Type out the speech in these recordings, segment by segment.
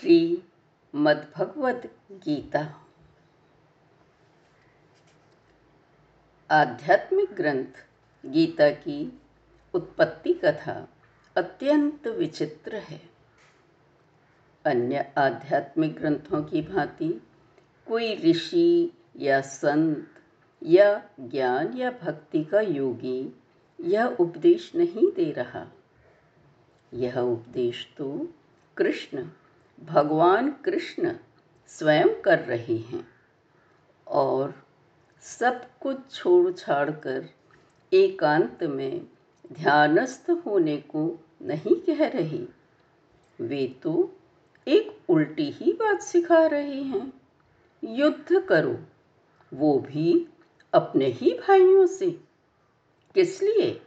श्री मद्भगवद गीता। आध्यात्मिक ग्रंथ, गीता की उत्पत्ति कथा अत्यंत विचित्र है। अन्य आध्यात्मिक ग्रंथों की भांति कोई ऋषि या संत या ज्ञान या भक्ति का योगी यह उपदेश नहीं दे रहा। यह उपदेश तो कृष्ण भगवान कृष्ण स्वयं कर रहे हैं और सब कुछ छोड़ छाड़ कर एकांत में ध्यानस्थ होने को नहीं कह रहे। वे तो एक उल्टी ही बात सिखा रहे हैं। युद्ध करो, वो भी अपने ही भाइयों से। किस लिए?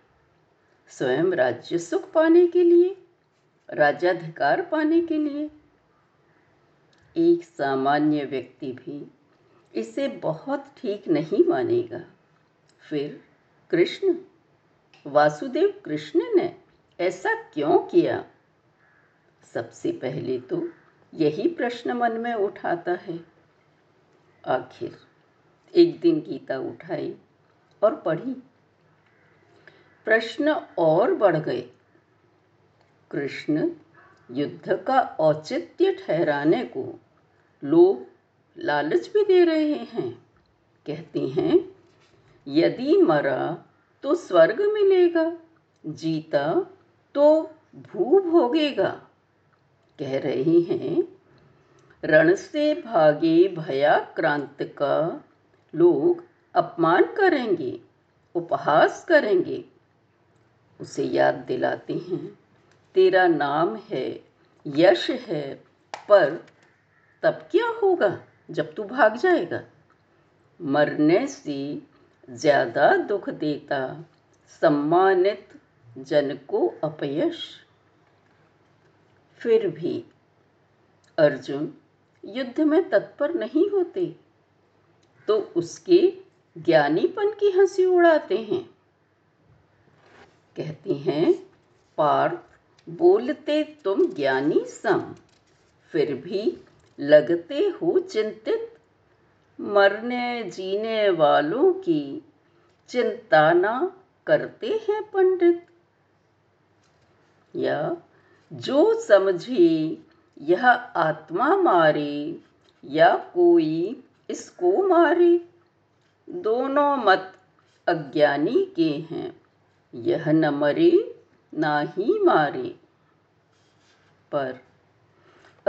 स्वयं राज्य सुख पाने के लिए राजाधिकार पाने के लिए। एक सामान्य व्यक्ति भी इसे बहुत ठीक नहीं मानेगा। फिर कृष्ण, वासुदेव कृष्ण ने ऐसा क्यों किया? सबसे पहले तो यही प्रश्न मन में उठाता है। आखिर एक दिन गीता उठाई और पढ़ी। प्रश्न और बढ़ गए। कृष्ण युद्ध का औचित्य ठहराने को लोग लालच भी दे रहे हैं। कहते हैं, यदि मरा तो स्वर्ग मिलेगा, जीता तो भू भोगेगा। कह रहे हैं, रण से भागे भयाक्रांत का लोग अपमान करेंगे, उपहास करेंगे। उसे याद दिलाते हैं, तेरा नाम है, यश है, पर तब क्या होगा जब तू भाग जाएगा? मरने से ज़्यादा दुख देता, सम्मानित जन को अपयश। फिर भी अर्जुन युद्ध में तत्पर नहीं होते तो उसके ज्ञानीपन की हँसी उड़ाते हैं। कहते हैं, पार्थ, बोलते तुम ज्ञानी सम। फिर भी लगते हो चिंतित? मरने जीने वालों की चिंता ना करते हैं पंडित। या जो समझे यह आत्मा मारे या कोई इसको मारे। दोनों मत अज्ञानी के हैं, यह न मरे ना ही मारे। पर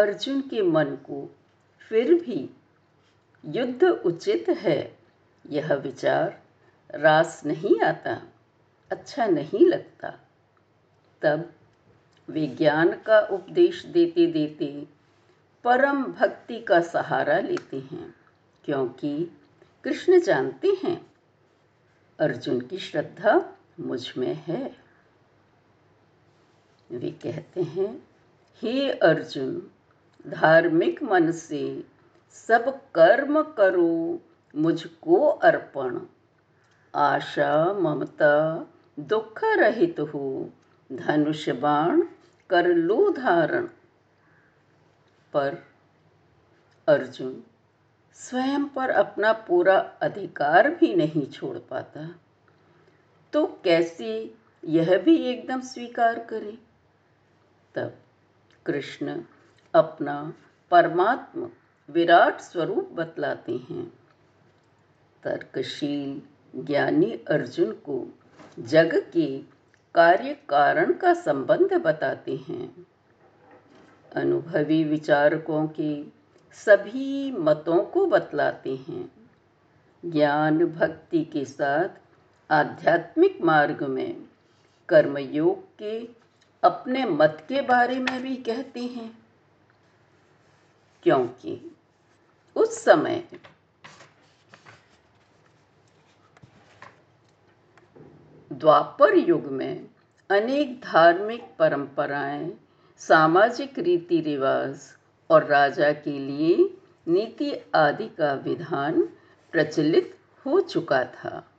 अर्जुन के मन को फिर भी युद्ध उचित है? यह विचार रास नहीं आता अच्छा नहीं लगता। तब वे ज्ञान का उपदेश देते देते परम भक्ति का सहारा लेते हैं, क्योंकि कृष्ण जानते हैं अर्जुन की श्रद्धा मुझमें है। वे कहते हैं, हे अर्जुन धार्मिक मन से सब कर्म करो, मुझको अर्पण। आशा, ममता, दुख रहित हो, धनुष बाण कर लो धारण। पर अर्जुन स्वयं पर अपना पूरा अधिकार भी नहीं छोड़ पाता। तो कैसे यह भी एकदम स्वीकार करे? तब कृष्ण अपना परमात्मा विराट स्वरूप बतलाते हैं। तर्कशील ज्ञानी अर्जुन को जग के कार्य कारण का संबंध बताते हैं। अनुभवी विचारकों के सभी मतों को बतलाते हैं। ज्ञान भक्ति के साथ आध्यात्मिक मार्ग में कर्मयोग के अपने मत के बारे में भी कहते हैं। क्योंकि उस समय द्वापर युग में अनेक धार्मिक परंपराएँ, सामाजिक रीति रिवाज और राजा के लिए नीति आदि का विधान प्रचलित हो चुका था।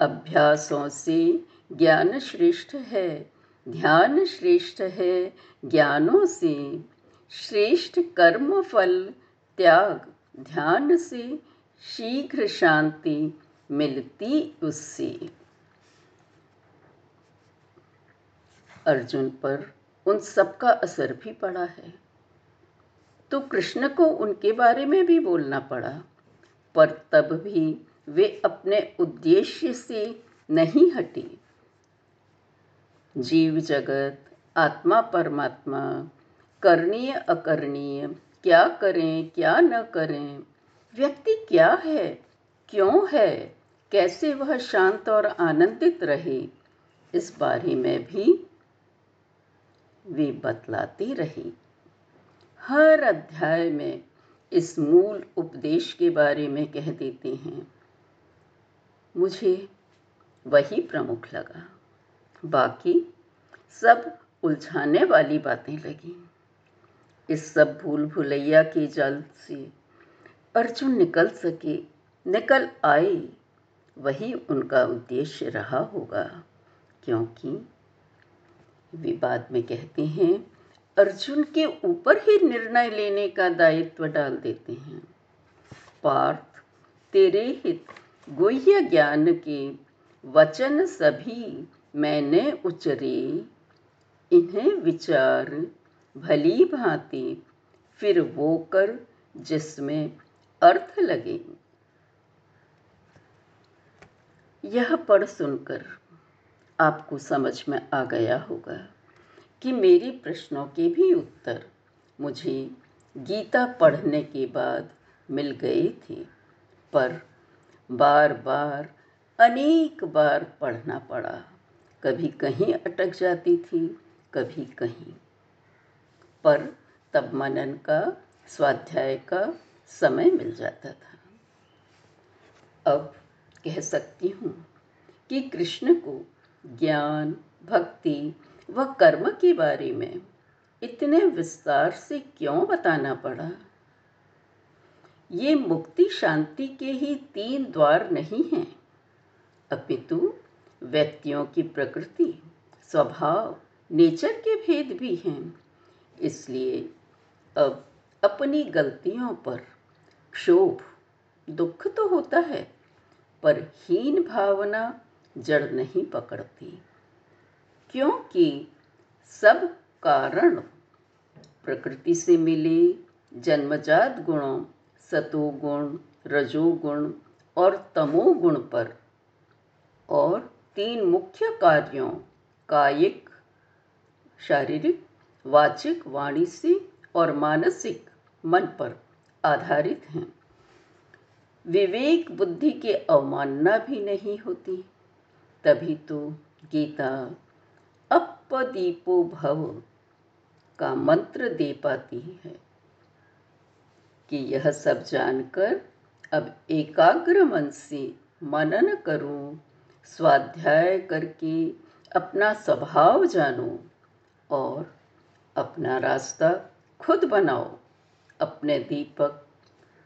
अभ्यासों से ज्ञान श्रेष्ठ है, ध्यान श्रेष्ठ है, ज्ञानों से श्रेष्ठ कर्म फल त्याग, ध्यान से शीघ्र शांति मिलती उससे। अर्जुन पर उन सब का असर भी पड़ा है। तो कृष्ण को उनके बारे में भी बोलना पड़ा, पर तब भी वे अपने उद्देश्य से नहीं हटे। जीव जगत, आत्मा परमात्मा करणीय अकरणीय क्या करें, क्या न करें? व्यक्ति क्या है? क्यों है? कैसे वह शांत और आनंदित रहे? इस बारे में भी वे बतलाती रही। हर अध्याय में इस मूल उपदेश के बारे में कह देते हैं। मुझे वही प्रमुख लगा। बाकी सब उलझाने वाली बातें लगी। इस सब भूल भुलैया के जल से। अर्जुन निकल सके, निकल आए, वही उनका उद्देश्य रहा होगा। क्योंकि विवाद में कहते हैं, अर्जुन के ऊपर ही निर्णय लेने का दायित्व डाल देते हैं। पार्थ, तेरे हित, गुह्य ज्ञान के वचन सभी मैंने उचरे। इन्हें विचार भली भांति फिर वो कर जिसमें अर्थ लगे। यह पढ़ सुनकर आपको समझ में आ गया होगा कि मेरे प्रश्नों के भी उत्तर मुझे गीता पढ़ने के बाद मिल गए थे, पर बार बार अनेक बार पढ़ना पड़ा। कभी कहीं अटक जाती थी, कभी कहीं पर तब मनन का, स्वाध्याय का समय मिल जाता था। अब कह सकती हूँ कि कृष्ण को ज्ञान, भक्ति व कर्म के बारे में इतने विस्तार से क्यों बताना पड़ा? ये मुक्ति शांति के ही तीन द्वार नहीं हैं। अपितु व्यक्तियों की प्रकृति, स्वभाव, नेचर के भेद भी हैं। इसलिए अब अपनी गलतियों पर क्षोभ, दुख तो होता है, पर हीन भावना जड़ नहीं पकड़ती, क्योंकि सब कारण प्रकृति से मिले जन्मजात गुणों, सतोगुण, रजोगुण और तमोगुण पर, और तीन मुख्य कार्यों, कायिक, शारीरिक वाचिक वाणी से और मानसिक मन पर आधारित हैं। विवेक बुद्धि के अवमानना भी नहीं होती। तभी तो गीता, अपदीपो भव का मंत्र दे पाती है कि यह सब जानकर अब एकाग्र मन से मनन करो, स्वाध्याय करके अपना स्वभाव जानो और अपना रास्ता खुद बनाओ, अपने दीपक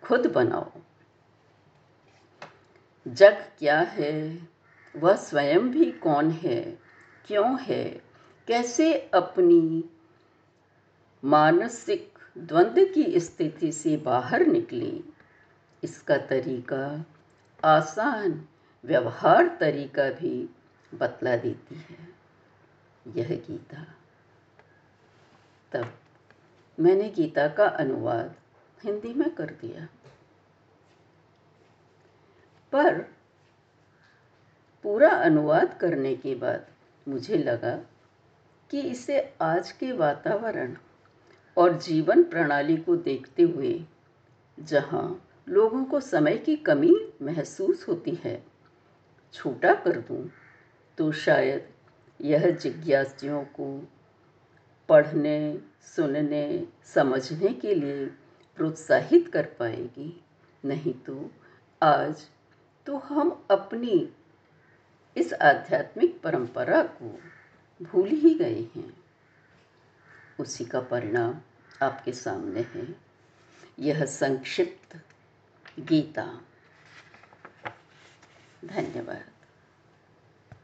खुद बनाओ। जग क्या है? वह स्वयं भी कौन है? क्यों है? कैसे अपनी मानसिक द्वंद्व की स्थिति से बाहर निकले? इसका तरीका आसान व्यवहार तरीका भी बतला देती है। यह गीता। तब मैंने गीता का अनुवाद हिंदी में कर दिया। पर पूरा अनुवाद करने के बाद मुझे लगा कि इसे आज के वातावरण और जीवन प्रणाली को देखते हुए, जहाँ लोगों को समय की कमी महसूस होती है, छोटा कर दूँ तो शायद यह जिज्ञासियों को पढ़ने, सुनने, समझने के लिए प्रोत्साहित कर पाएगी। नहीं तो आज तो हम अपनी इस आध्यात्मिक परंपरा को भूल ही गए हैं। उसी का परिणाम आपके सामने है। यह संक्षिप्त गीता। धन्यवाद।